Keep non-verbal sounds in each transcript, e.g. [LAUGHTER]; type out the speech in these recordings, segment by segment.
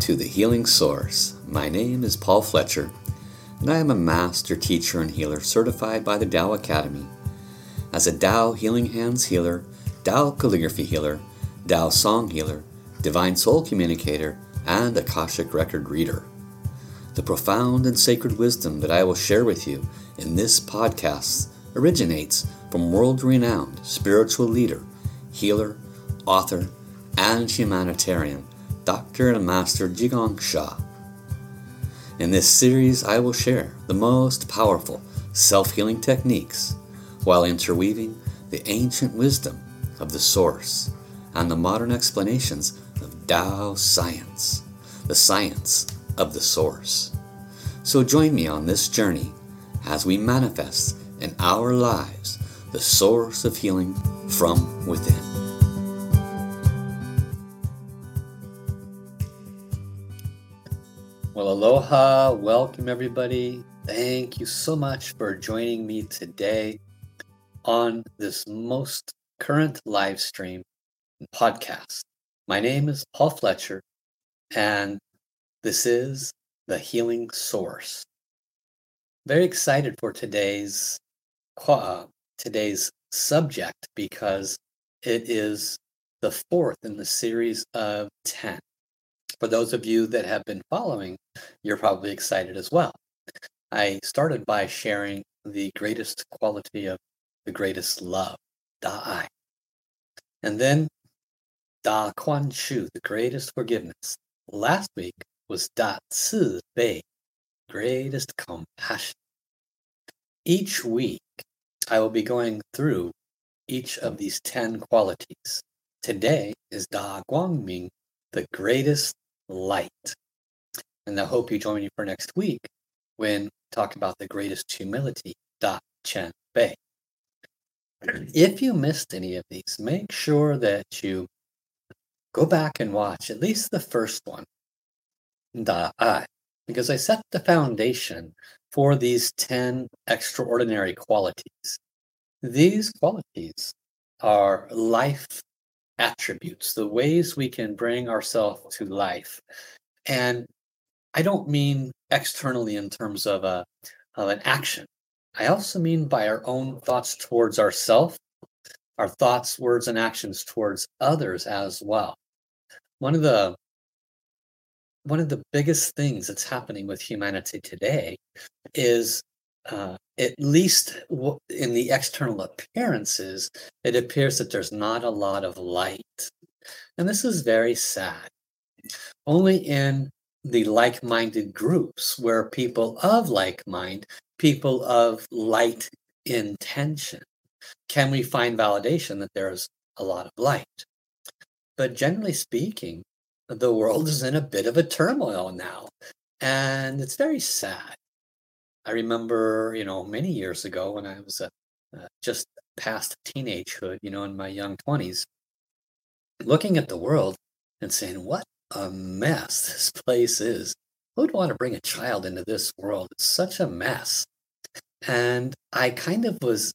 To the Healing Source. My name is Paul Fletcher, and I am a master teacher and healer certified by the Tao Academy. As a Tao Healing Hands healer, Tao calligraphy healer, Tao song healer, divine soul communicator, and Akashic record reader. The profound and sacred wisdom that I will share with you in this podcast originates from world renowned spiritual leader, healer, author, and humanitarian Dr. and Master Zhi Gang Sha. In this series, I will share the most powerful self healing techniques while interweaving the ancient wisdom of the Source and the modern explanations of Tao science, the science of the Source. So join me on this journey as we manifest in our lives the source of healing from within. Aloha. Welcome, everybody. Thank you so much for joining me today on this most current live stream podcast. My name is Paul Fletcher, and this is the Healing Source. Very excited for today's uh, today's subject because it is the fourth in the series of 10 for those of you that have been following, you're probably excited as well. I started by sharing the greatest quality of the greatest love, Da And then Da Kuan Shu, the greatest forgiveness. Last week was Da Ci Bei, greatest compassion. Each week, I will be going through each of these 10 qualities. Today is Da Guangming, the greatest light. And I hope you join me for next week when we talk about the greatest humility, Da Qian Bei. [CLEARS THROAT] If you missed any of these, make sure that you go back and watch at least the first one, Da Ai, because I set the foundation for these 10 extraordinary qualities. These qualities are life attributes, the ways we can bring ourselves to life. And I don't mean externally in terms of a of an action. I also mean by our own thoughts towards ourselves, our thoughts, words, and actions towards others as well. One of the one of the biggest things that's happening with humanity today is uh, at least in the external appearances, it appears that there's not a lot of light. And this is very sad. Only in the like minded groups where people of like mind, people of light intention, can we find validation that there's a lot of light. But generally speaking, the world is in a bit of a turmoil now. And it's very sad. I remember, you know, many years ago when I was uh, just past teenagehood, you know, in my young 20s, looking at the world and saying, what a mess this place is. Who would want to bring a child into this world? It's such a mess. And I kind of was,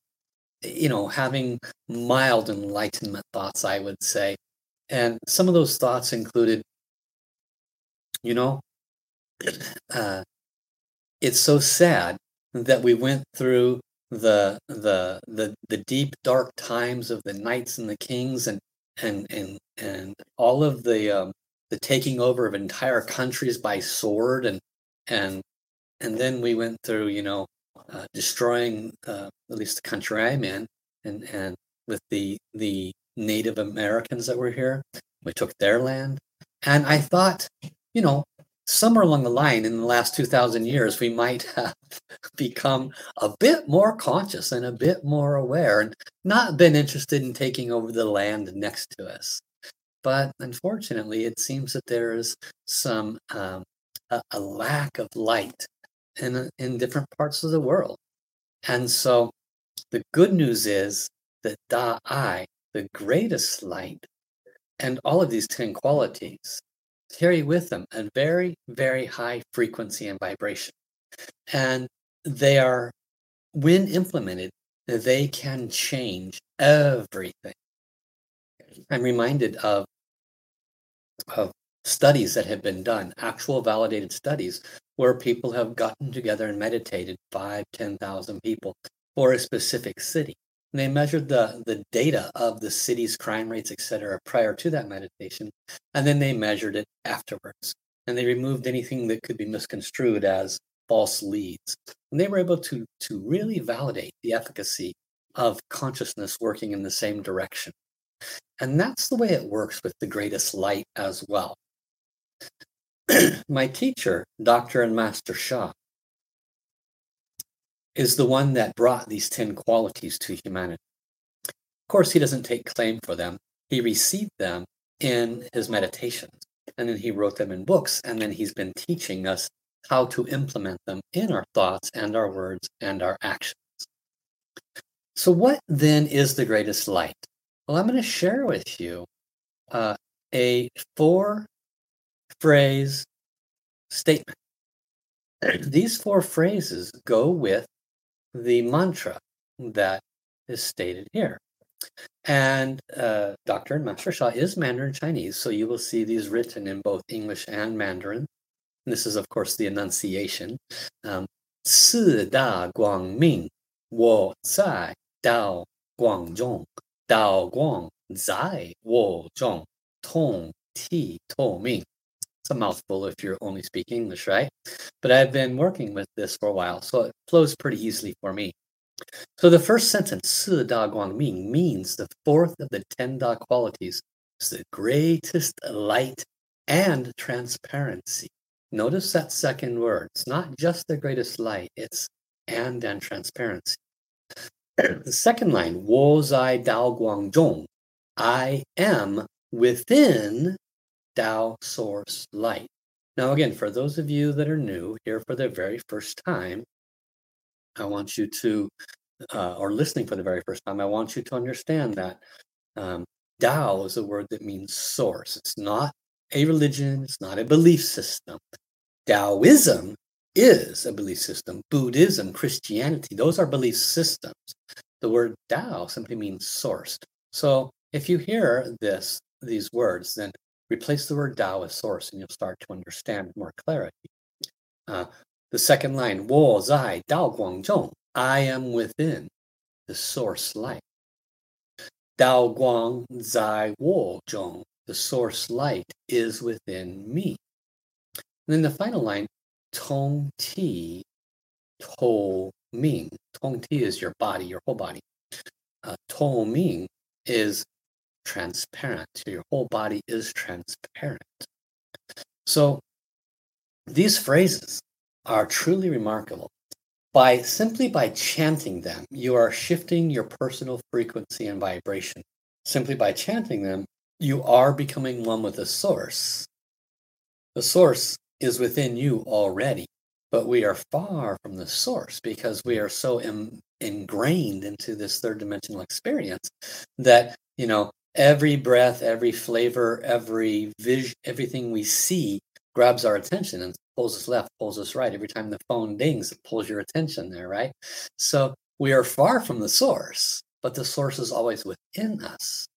you know, having mild enlightenment thoughts, I would say. And some of those thoughts included, you know, [CLEARS THROAT] uh, it's so sad that we went through the the the the deep dark times of the knights and the kings and and and and all of the um, the taking over of entire countries by sword and and and then we went through you know uh, destroying uh, at least the country I'm in and and with the the Native Americans that were here. We took their land. And I thought you know somewhere along the line in the last 2000 years we might have [LAUGHS] become a bit more conscious and a bit more aware and not been interested in taking over the land next to us. But unfortunately it seems that there is some um, a, a, lack of light in, in different parts of the world. And so the good news is that da i the greatest light and all of these 10 qualities carry with them a very, very high frequency and vibration. And they are, when implemented, they can change everything. I'm reminded of, of studies that have been done, actual validated studies, where people have gotten together and meditated five, 10,000 people for a specific city. And they measured the, the data of the city's crime rates, et cetera, prior to that meditation. And then they measured it afterwards. And they removed anything that could be misconstrued as false leads. And they were able to, to really validate the efficacy of consciousness working in the same direction. And that's the way it works with the greatest light as well. [CLEARS THROAT] My teacher, Dr. and Master Sha, is the one that brought these 10 qualities to humanity. Of course, he doesn't take claim for them. He received them in his meditations, and then he wrote them in books, and then he's been teaching us how to implement them in our thoughts and our words and our actions. So, what then is the greatest light? Well, I'm going to share with you uh, a four phrase statement. [CLEARS THROAT] These four phrases go with the mantra that is stated here. And uh, Dr. and Master Sha is Mandarin Chinese, so you will see these written in both English and Mandarin. And this is, of course, the enunciation. Um, si da guang ming, wo zai dao guang zhong, dao guang zai wo zhong, tong ti to ming it's a mouthful if you're only speaking English, right? But I've been working with this for a while, so it flows pretty easily for me. So the first sentence, Su Da Guangming, means the fourth of the ten Da qualities is the greatest light and transparency. Notice that second word. It's not just the greatest light, it's and and transparency. the second line, Wo Zai Dao Guang Zhong, I am within Tao source light. Now, again, for those of you that are new here for the very first time, I want you to, uh, or listening for the very first time, I want you to understand that um, Tao is a word that means source. It's not a religion, it's not a belief system. Taoism is a belief system. Buddhism, Christianity, those are belief systems. The word Tao simply means source. So if you hear this, these words, then Replace the word Tao with source, and you'll start to understand more clarity. Uh, the second line, Wo Zai Dao Guang Zhong, I am within the source light. Dao Guang Zai Wo Zhong, the source light is within me. And then the final line, Tong Ti To Ming. Tong Ti is your body, your whole body. Uh, to Ming is transparent. Your whole body is transparent. So these phrases are truly remarkable. By simply by chanting them, you are shifting your personal frequency and vibration. Simply by chanting them, you are becoming one with the source. The source is within you already, but we are far from the source because we are so Im- ingrained into this third dimensional experience that, you know, every breath, every flavor, every vision, everything we see grabs our attention and pulls us left, pulls us right. Every time the phone dings, it pulls your attention there, right? So we are far from the source, but the source is always within us.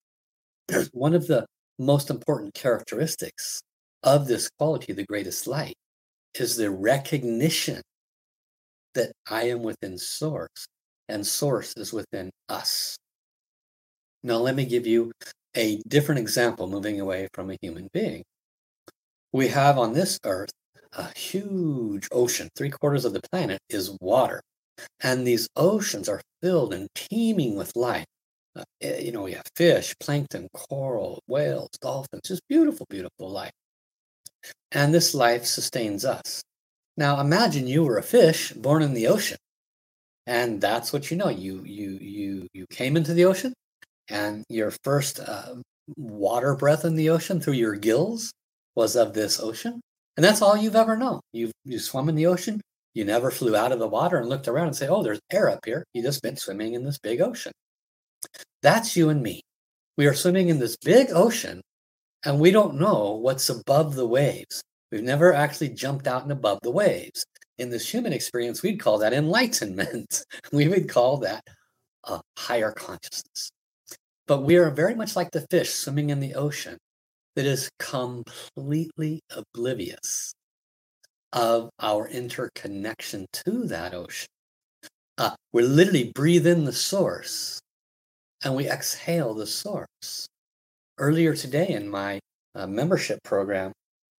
[CLEARS THROAT] One of the most important characteristics of this quality, the greatest light, is the recognition that I am within source and source is within us. Now, let me give you a different example moving away from a human being. We have on this earth a huge ocean. Three quarters of the planet is water. And these oceans are filled and teeming with life. Uh, eh, you know, we have fish, plankton, coral, whales, dolphins, just beautiful, beautiful life. And this life sustains us. Now imagine you were a fish born in the ocean. And that's what you know. You you you you came into the ocean, and your first uh, water breath in the ocean through your gills was of this ocean. And that's all you've ever known. You've you swum in the ocean. You never flew out of the water and looked around and say, "Oh, there's air up here." You just been swimming in this big ocean. That's you and me. We are swimming in this big ocean, and we don't know what's above the waves. We've never actually jumped out and above the waves. In this human experience, we'd call that enlightenment. [LAUGHS] we would call that a higher consciousness. But we are very much like the fish swimming in the ocean. that is completely oblivious of our interconnection to that ocean. Uh, we literally breathe in the source and we exhale the source. Earlier today in my uh, membership program,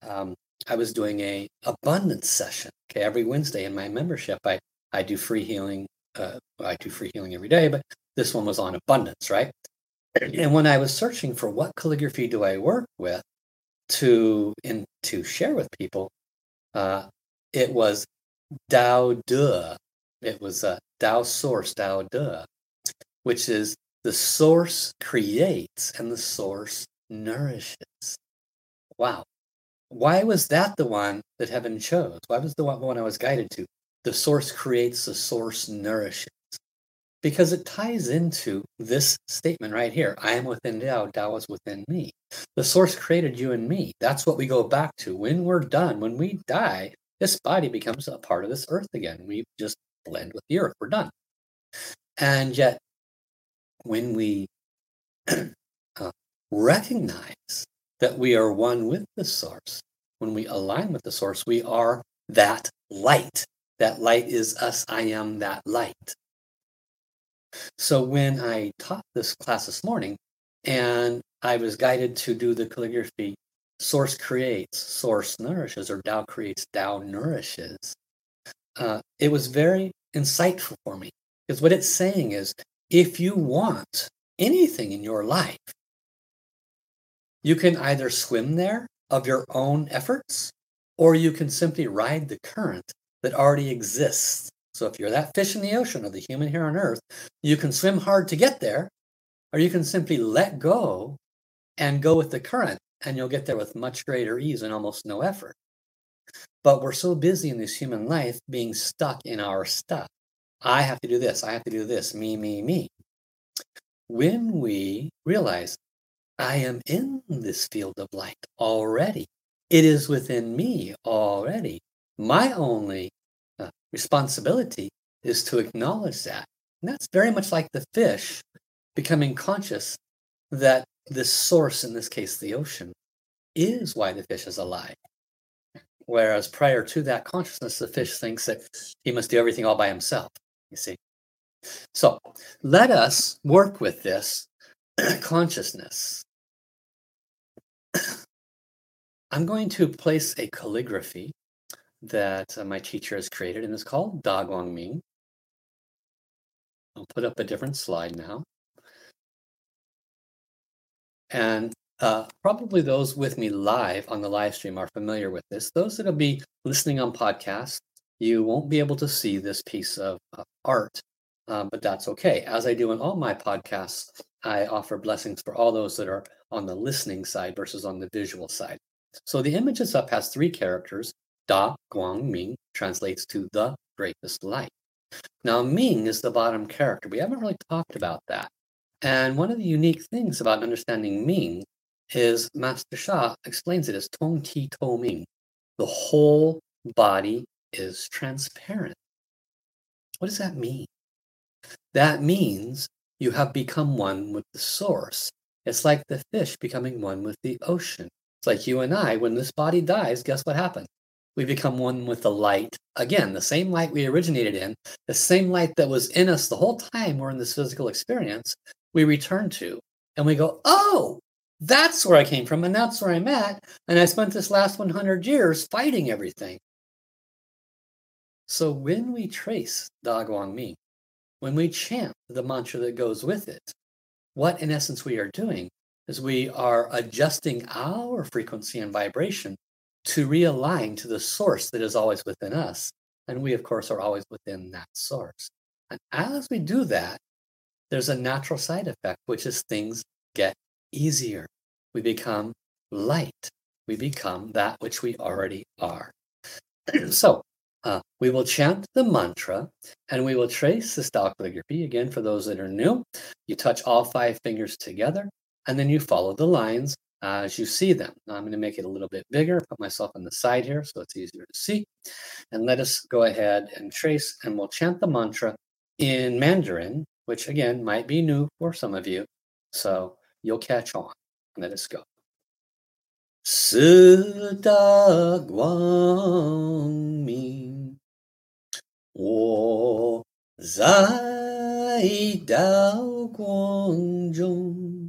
um, I was doing a abundance session. Okay, every Wednesday in my membership, I I do free healing. Uh, I do free healing every day, but this one was on abundance, right? And when I was searching for what calligraphy do I work with to in to share with people, uh, it was Dao De. It was a uh, Dao Source Dao De, which is the source creates and the source nourishes. Wow. Why was that the one that heaven chose? Why was the one I was guided to? The source creates, the source nourishes. Because it ties into this statement right here I am within Tao, Tao is within me. The source created you and me. That's what we go back to. When we're done, when we die, this body becomes a part of this earth again. We just blend with the earth. We're done. And yet, when we [CLEARS THROAT] uh, recognize that we are one with the source, when we align with the source, we are that light. That light is us. I am that light. So when I taught this class this morning and I was guided to do the calligraphy, source creates, source nourishes, or Tao creates, Tao nourishes, uh, it was very insightful for me. Because what it's saying is if you want anything in your life, you can either swim there of your own efforts, or you can simply ride the current that already exists. So if you're that fish in the ocean or the human here on earth, you can swim hard to get there, or you can simply let go and go with the current, and you'll get there with much greater ease and almost no effort. But we're so busy in this human life being stuck in our stuff. I have to do this, I have to do this, me, me, me. When we realize I am in this field of light already, it is within me already. My only responsibility is to acknowledge that. And that's very much like the fish becoming conscious that this source, in this case, the ocean, is why the fish is alive. Whereas prior to that consciousness, the fish thinks that he must do everything all by himself, you see. So let us work with this [CLEARS THROAT] consciousness. [CLEARS THROAT] I'm going to place a calligraphy that uh, my teacher has created, and it's called Da Guang Ming. I'll put up a different slide now. And uh, probably those with me live on the live stream are familiar with this. Those that'll be listening on podcast, you won't be able to see this piece of uh, art, uh, but that's okay. As I do in all my podcasts, I offer blessings for all those that are on the listening side versus on the visual side. So the image up has three characters. Da Guang Ming translates to the greatest light. Now, Ming is the bottom character. We haven't really talked about that. And one of the unique things about understanding Ming is Master Sha explains it as Tong Ti To Ming. The whole body is transparent. What does that mean? That means you have become one with the source. It's like the fish becoming one with the ocean. It's like you and I, when this body dies, guess what happens? We become one with the light. Again, the same light we originated in, the same light that was in us the whole time we're in this physical experience, we return to. And we go, oh, that's where I came from, and that's where I'm at. And I spent this last 100 years fighting everything. So when we trace Da Guang Ming, when we chant the mantra that goes with it, what in essence we are doing is we are adjusting our frequency and vibration to realign to the source that is always within us. And we, of course, are always within that source. And as we do that, there's a natural side effect, which is things get easier. We become light. We become that which we already are. [CLEARS THROAT] so uh, we will chant the mantra and we will trace the style calligraphy. Again, for those that are new, you touch all five fingers together and then you follow the lines as you see them. Now I'm going to make it a little bit bigger, put myself on the side here so it's easier to see. And let us go ahead and trace and we'll chant the mantra in Mandarin, which again might be new for some of you. So you'll catch on. Let us go. 四大光明，我在道光中，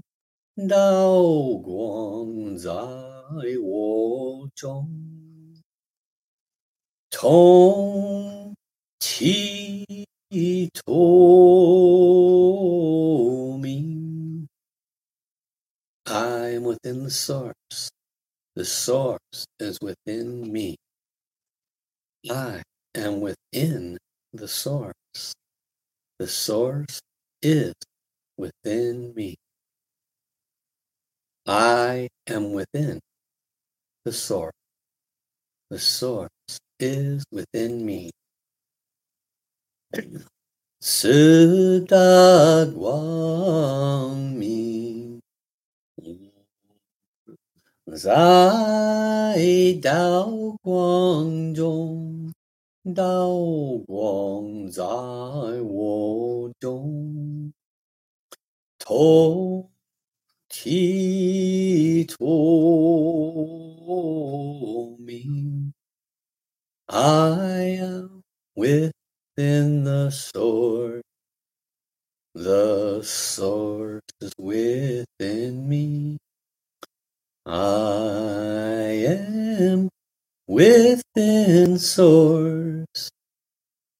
道光在我中，同体透明。I'm within the source. The source is within me. I am within the source. The source is within me. I am within the source. The source is within me. Sudagwami Zai Dao Guang Zhong Dao Guang Zai Wo Zhong To told me I am within the source. The source is within me. I am within source.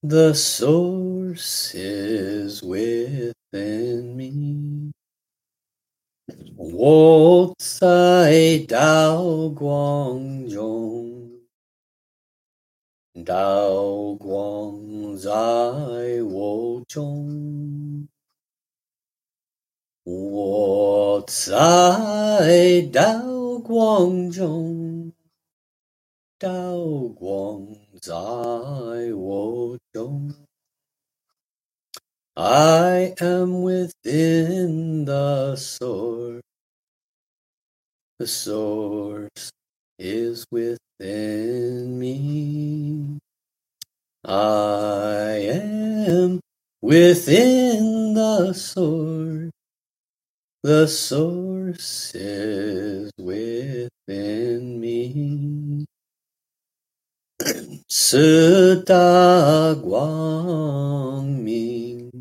The source is within me. 我在道光中，道光在我中。我在道光中，道光在我中。I am within the source. The source is within me. I am within the source. The source is within me. [CLEARS THROAT] Sita Ming.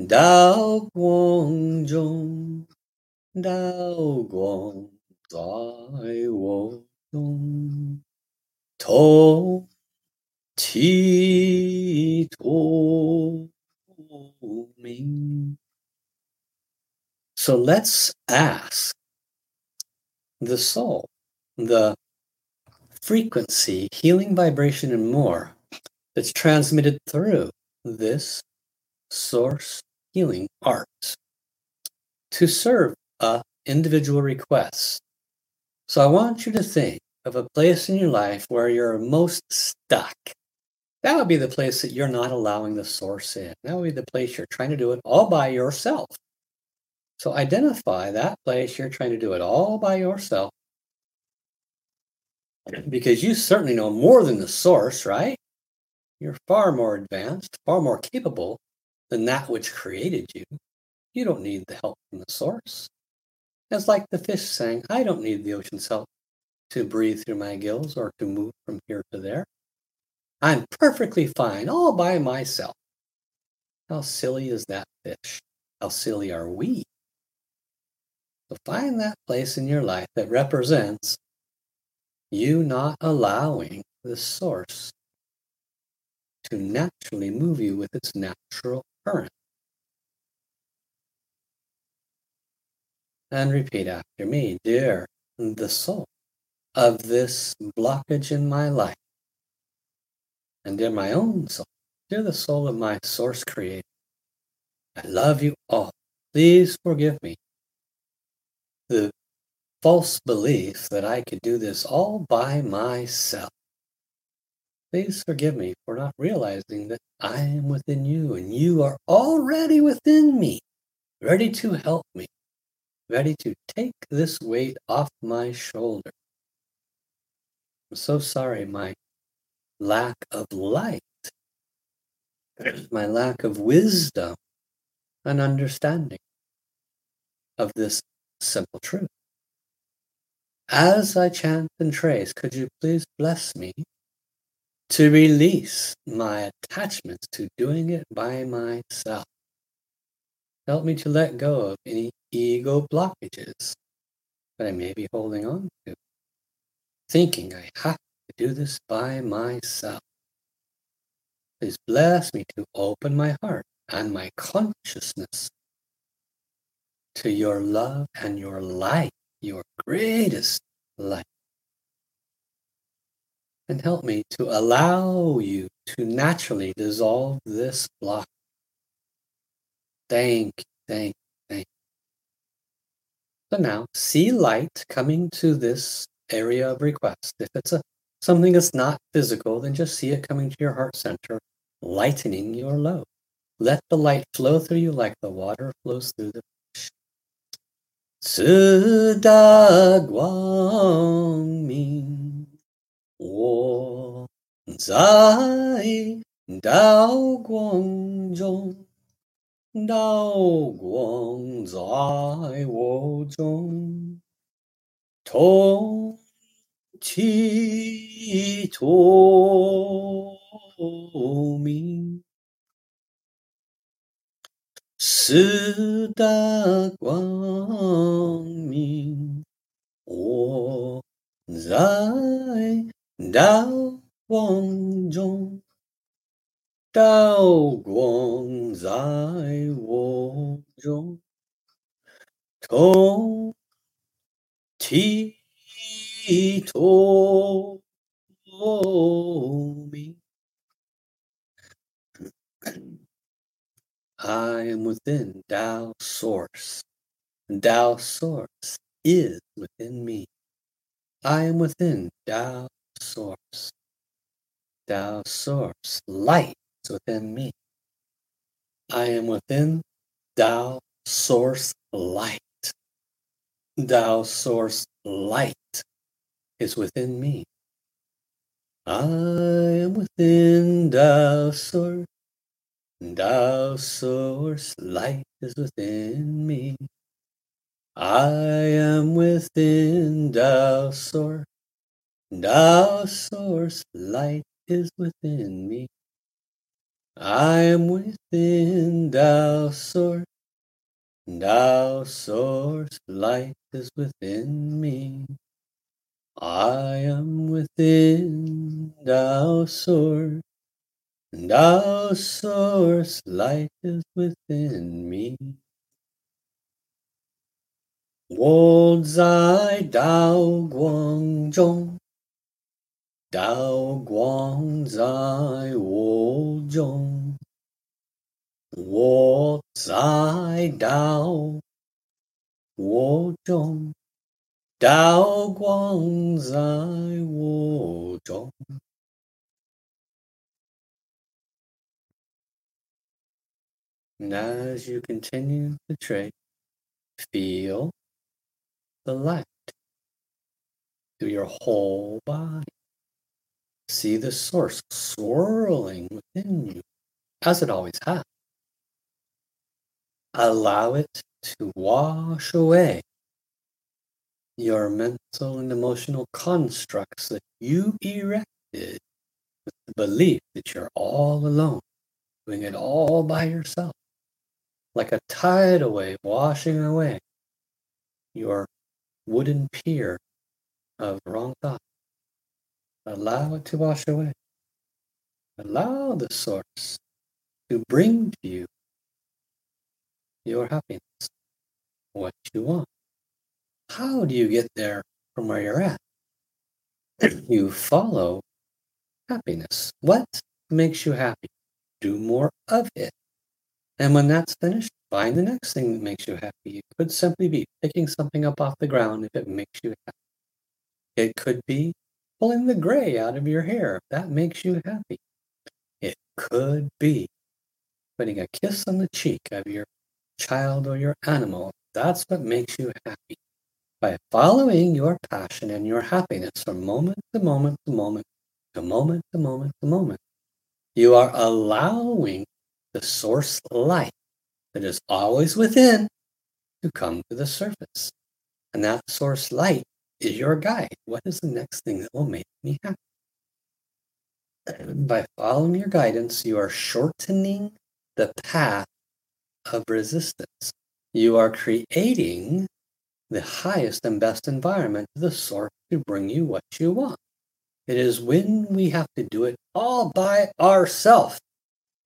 Dao To So let's ask the soul, the frequency, healing vibration, and more that's transmitted through this source healing arts to serve a individual request. So I want you to think of a place in your life where you're most stuck. That would be the place that you're not allowing the source in. That would be the place you're trying to do it all by yourself. So identify that place you're trying to do it all by yourself. Because you certainly know more than the source, right? You're far more advanced, far more capable than that which created you. You don't need the help from the source. It's like the fish saying, I don't need the ocean's help to breathe through my gills or to move from here to there. I'm perfectly fine all by myself. How silly is that fish? How silly are we? So find that place in your life that represents you not allowing the source to naturally move you with its natural current. And repeat after me, dear the soul of this blockage in my life, and dear my own soul, dear the soul of my source creator, I love you all. Please forgive me the false belief that I could do this all by myself. Please forgive me for not realizing that I am within you and you are already within me, ready to help me, ready to take this weight off my shoulder. I'm so sorry, my lack of light, [CLEARS THROAT] my lack of wisdom and understanding of this simple truth. As I chant and trace, could you please bless me to release my attachments to doing it by myself? Help me to let go of any ego blockages that I may be holding on to, thinking I have to do this by myself. Please bless me to open my heart and my consciousness to your love and your light, your greatest light and help me to allow you to naturally dissolve this block. Thank, thank, thank. So now see light coming to this area of request. If it's a something that's not physical, then just see it coming to your heart center, lightening your load. Let the light flow through you like the water flows through the fish. Su da guang ming. 我在道光中，道光在我中，同其透明。四大光明，我在 Dao Guang Zhong Dao Guang Zai Wo Zhong Tong Ti To Mi I am within Tao Source. Tao Source is within me. I am within Tao Source. Tao Source light is within me. I am within Tao Source light. Tao Source light is within me. I am within Tao Source Tao source light is within me. I am within Tao source. Tao source light is within me. I am within Tao source. Tao source light is within me. I am within Tao source. Tao source light is within me. Dao guang zhong. 道光在我中，我在道我中，道光在我中。And as you continue to trade, feel the light through your whole body. See the source swirling within you, as it always has. Allow it to wash away your mental and emotional constructs that you erected with the belief that you're all alone, doing it all by yourself like a tidal wave washing away your wooden pier of wrong thought. Allow it to wash away. Allow the source to bring to you your happiness, what you want. How do you get there from where you're at? [CLEARS THROAT] you follow happiness. What makes you happy? Do more of it. And when that's finished, find the next thing that makes you happy. It could simply be picking something up off the ground if it makes you happy. It could be pulling the gray out of your hair that makes you happy. It could be putting a kiss on the cheek of your child or your animal. That's what makes you happy. By following your passion and your happiness from moment to moment to moment to moment to moment to moment, you are allowing the source light that is always within to come to the surface. And that source light is your guide. What is the next thing that will make me happy? By following your guidance, you are shortening the path of resistance. You are creating the highest and best environment the source to bring you what you want. It is when we have to do it all by ourselves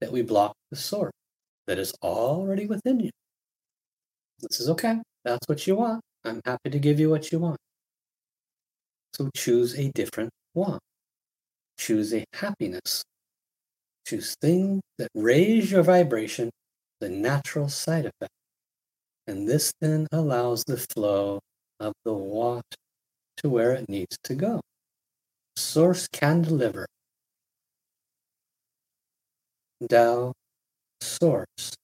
that we block the source that is already within you. This is okay. That's what you want. I'm happy to give you what you want. So choose a different want. Choose a happiness. Choose things that raise your vibration, the natural side effect. And this then allows the flow of the water to where it needs to go. Source can deliver. Tao Source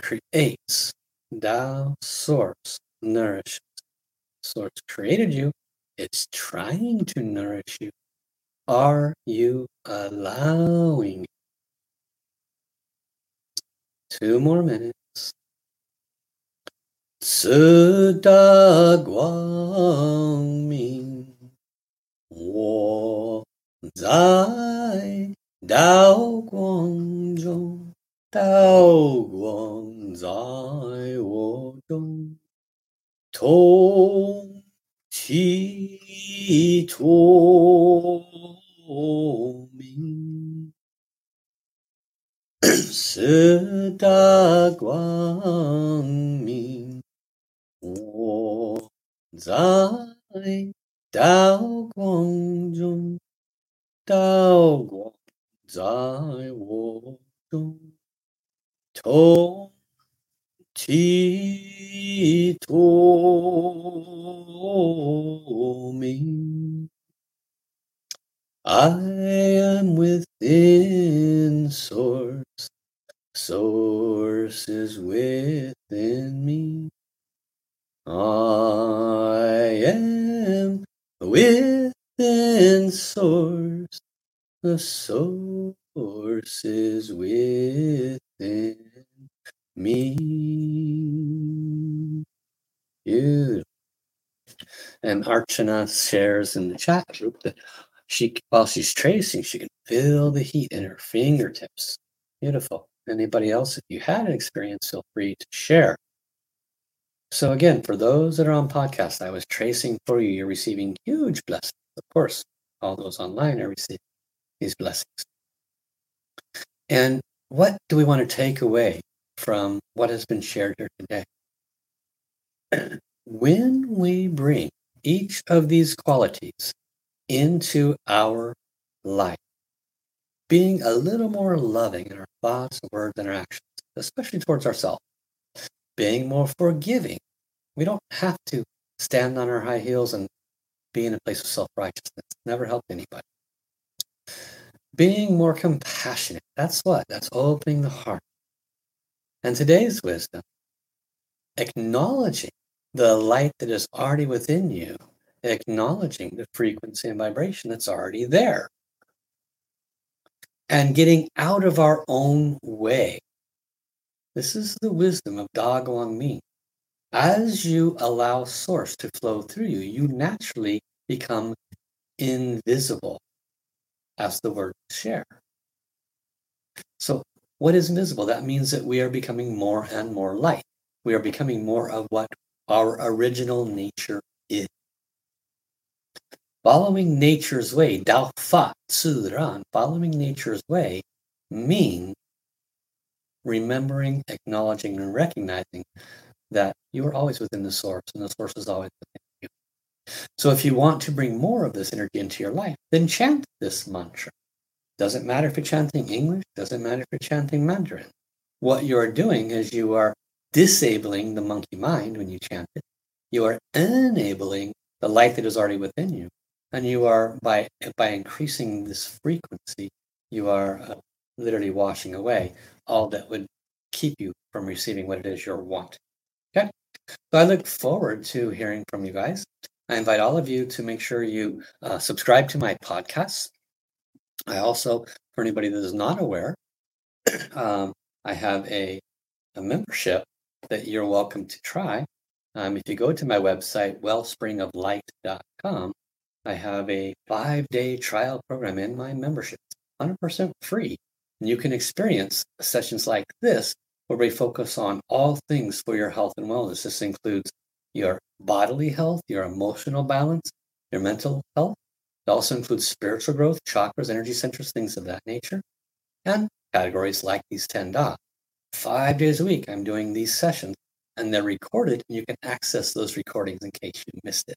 creates. Tao Source nourishes source created you, it's trying to nourish you. Are you allowing? Two more minutes. Tsuda guangming wo zai dao guang zhong dao guang zai wo zhong. 我中，同其透明，四大光明。我在道光中，道光在我中，同体 I am within source, source is within me. I am within source. The source is within me. Beautiful. And Archana shares in the chat group that she, while she's tracing, she can feel the heat in her fingertips. Beautiful. Anybody else, if you had an experience, feel free to share. So again, for those that are on podcast, I was tracing for you. You're receiving huge blessings. Of course, all those online are receiving these blessings. And what do we want to take away from what has been shared here today? [CLEARS THROAT] when we bring each of these qualities into our life, being a little more loving in our thoughts, words, and our actions, especially towards ourselves, being more forgiving. We don't have to stand on our high heels and be in a place of self righteousness. Never helped anybody. Being more compassionate. That's what? That's opening the heart. And today's wisdom, acknowledging the light that is already within you, acknowledging the frequency and vibration that's already there, and getting out of our own way this is the wisdom of Da Guang Ming. As you allow source to flow through you, you naturally become invisible, as the word share. So, what is invisible? That means that we are becoming more and more light. We are becoming more of what our original nature is. Following nature's way, Dao Fa Zi Ran, following nature's way means remembering, acknowledging, and recognizing that you are always within the source and the source is always within you. So if you want to bring more of this energy into your life, then chant this mantra. Doesn't matter if you're chanting English, doesn't matter if you're chanting Mandarin. What you are doing is you are disabling the monkey mind when you chant it. You are enabling the light that is already within you. And you are, by, by increasing this frequency, you are uh, literally washing away all that would keep you from receiving what it is you want. Okay. So I look forward to hearing from you guys. I invite all of you to make sure you uh, subscribe to my podcast. I also, for anybody that is not aware, [CLEARS THROAT] um, I have a, a membership that you're welcome to try. Um, if you go to my website, wellspringoflight.com, I have a five day trial program in my membership, 100% free. And you can experience sessions like this where we focus on all things for your health and wellness. This includes your bodily health, your emotional balance, your mental health. It also includes spiritual growth, chakras, energy centers, things of that nature, and categories like these 10 Das. Five days a week, I'm doing these sessions and they're recorded and you can access those recordings in case you missed it.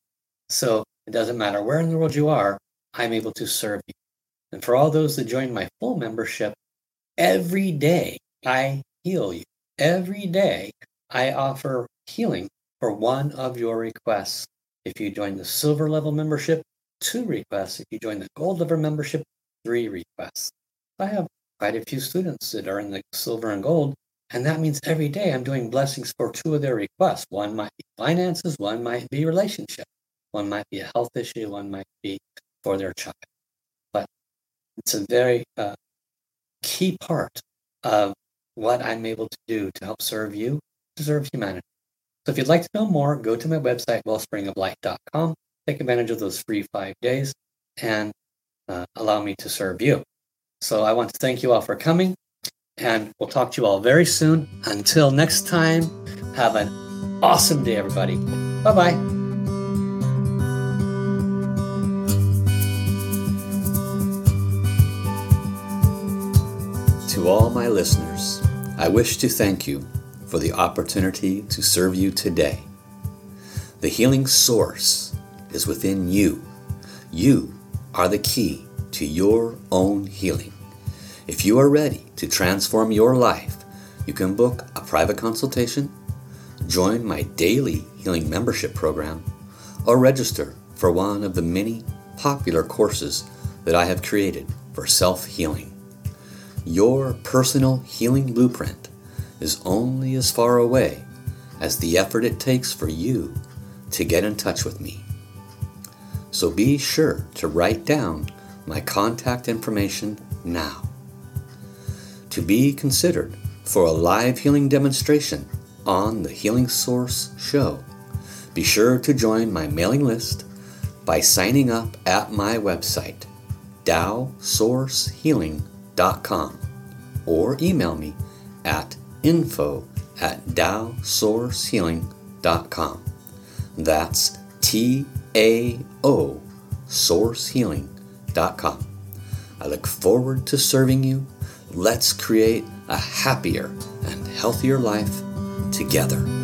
So it doesn't matter where in the world you are, I'm able to serve you. And for all those that join my full membership, every day I heal you. Every day I offer healing for one of your requests. If you join the silver level membership, two requests. If you join the gold level membership, three requests. I have quite a few students that are in the silver and gold, and that means every day I'm doing blessings for two of their requests. One might be finances, one might be relationship, one might be a health issue, one might be for their child. But it's a very uh, key part of what I'm able to do to help serve you, to serve humanity. So if you'd like to know more, go to my website, wellspringoflight.com, take advantage of those free five days, and uh, allow me to serve you. So I want to thank you all for coming, and we'll talk to you all very soon. Until next time, have an awesome day, everybody. Bye bye. To all my listeners, I wish to thank you for the opportunity to serve you today. The healing source is within you. You are the key to your own healing. If you are ready to transform your life, you can book a private consultation, join my daily healing membership program, or register for one of the many popular courses that I have created for self healing. Your personal healing blueprint is only as far away as the effort it takes for you to get in touch with me. So be sure to write down my contact information now. To be considered for a live healing demonstration on the Healing Source show, be sure to join my mailing list by signing up at my website, TaoSourceHealing.com, or email me at info at taosourcehealing.com. That's T A O sourcehealing.com. I look forward to serving you. Let's create a happier and healthier life together.